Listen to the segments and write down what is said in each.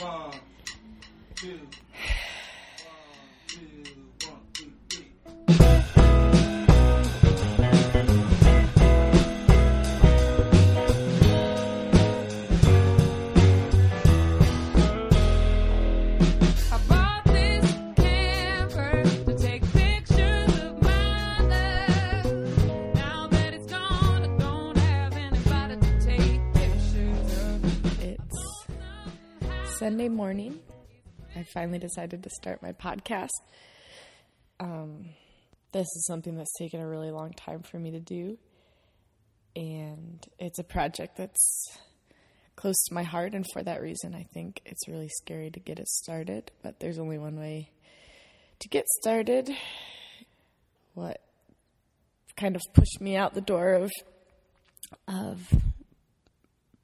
One, two, Sunday morning. I finally decided to start my podcast. Um, this is something that's taken a really long time for me to do, and it's a project that's close to my heart. And for that reason, I think it's really scary to get it started. But there's only one way to get started. What kind of pushed me out the door of of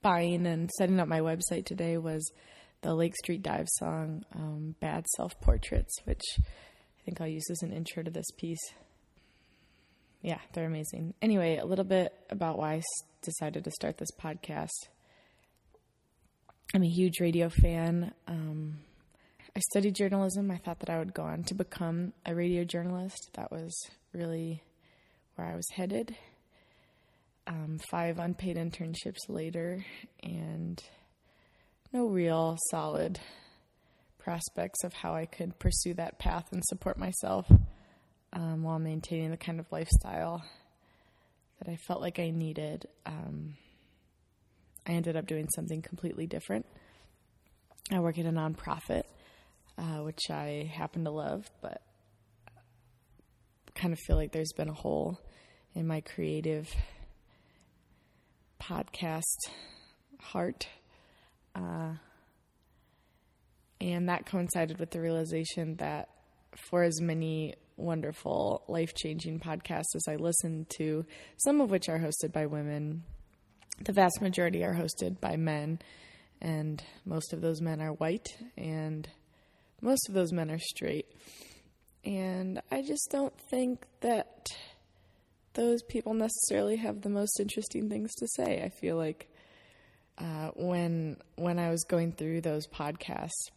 buying and setting up my website today was the Lake Street Dive song, um, Bad Self Portraits, which I think I'll use as an intro to this piece. Yeah, they're amazing. Anyway, a little bit about why I decided to start this podcast. I'm a huge radio fan. Um, I studied journalism. I thought that I would go on to become a radio journalist. That was really where I was headed um, five unpaid internships later, and no real solid prospects of how I could pursue that path and support myself um, while maintaining the kind of lifestyle that I felt like I needed. Um, I ended up doing something completely different. I work at a nonprofit, uh, which I happen to love, but kind of feel like there's been a hole in my creative podcast heart. Uh, and that coincided with the realization that for as many wonderful, life changing podcasts as I listened to, some of which are hosted by women, the vast majority are hosted by men, and most of those men are white, and most of those men are straight. And I just don't think that those people necessarily have the most interesting things to say. I feel like uh, when when I was going through those podcasts,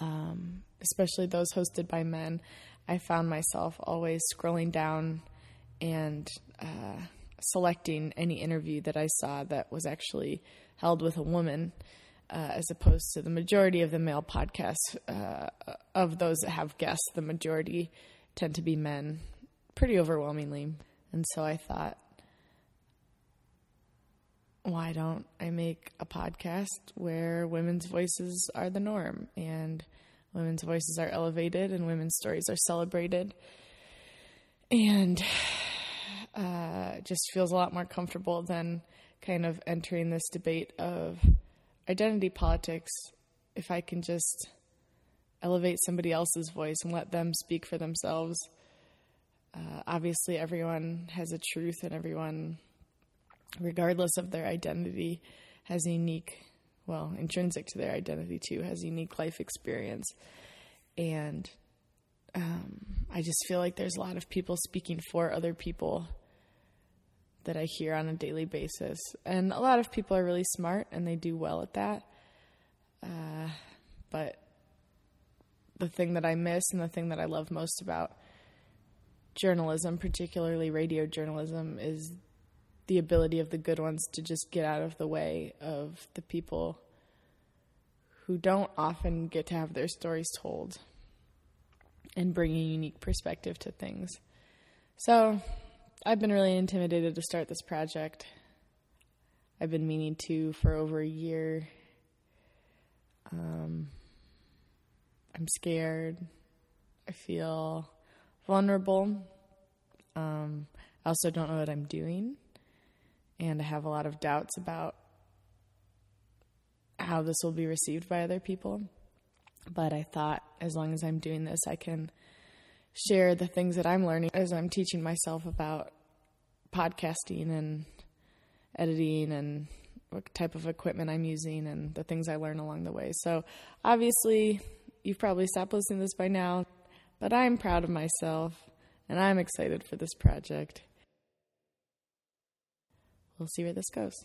um, especially those hosted by men, I found myself always scrolling down and uh, selecting any interview that I saw that was actually held with a woman. Uh, as opposed to the majority of the male podcasts, uh, of those that have guests, the majority tend to be men, pretty overwhelmingly. And so I thought, why don't I make a podcast where women's voices are the norm and women's voices are elevated and women's stories are celebrated? And uh, just feels a lot more comfortable than kind of entering this debate of identity politics if I can just elevate somebody else's voice and let them speak for themselves. Uh, obviously, everyone has a truth, and everyone, regardless of their identity, has unique, well, intrinsic to their identity too, has unique life experience. And um, I just feel like there's a lot of people speaking for other people that I hear on a daily basis. And a lot of people are really smart and they do well at that. Uh, but the thing that I miss and the thing that I love most about journalism, particularly radio journalism, is the ability of the good ones to just get out of the way of the people who don't often get to have their stories told and bring a unique perspective to things. So, I've been really intimidated to start this project. I've been meaning to for over a year. Um, I'm scared. I feel vulnerable. Um, I also don't know what I'm doing. And I have a lot of doubts about how this will be received by other people. But I thought as long as I'm doing this, I can share the things that I'm learning as I'm teaching myself about podcasting and editing and what type of equipment I'm using and the things I learn along the way. So, obviously, you've probably stopped listening to this by now, but I'm proud of myself and I'm excited for this project. We'll see where this goes.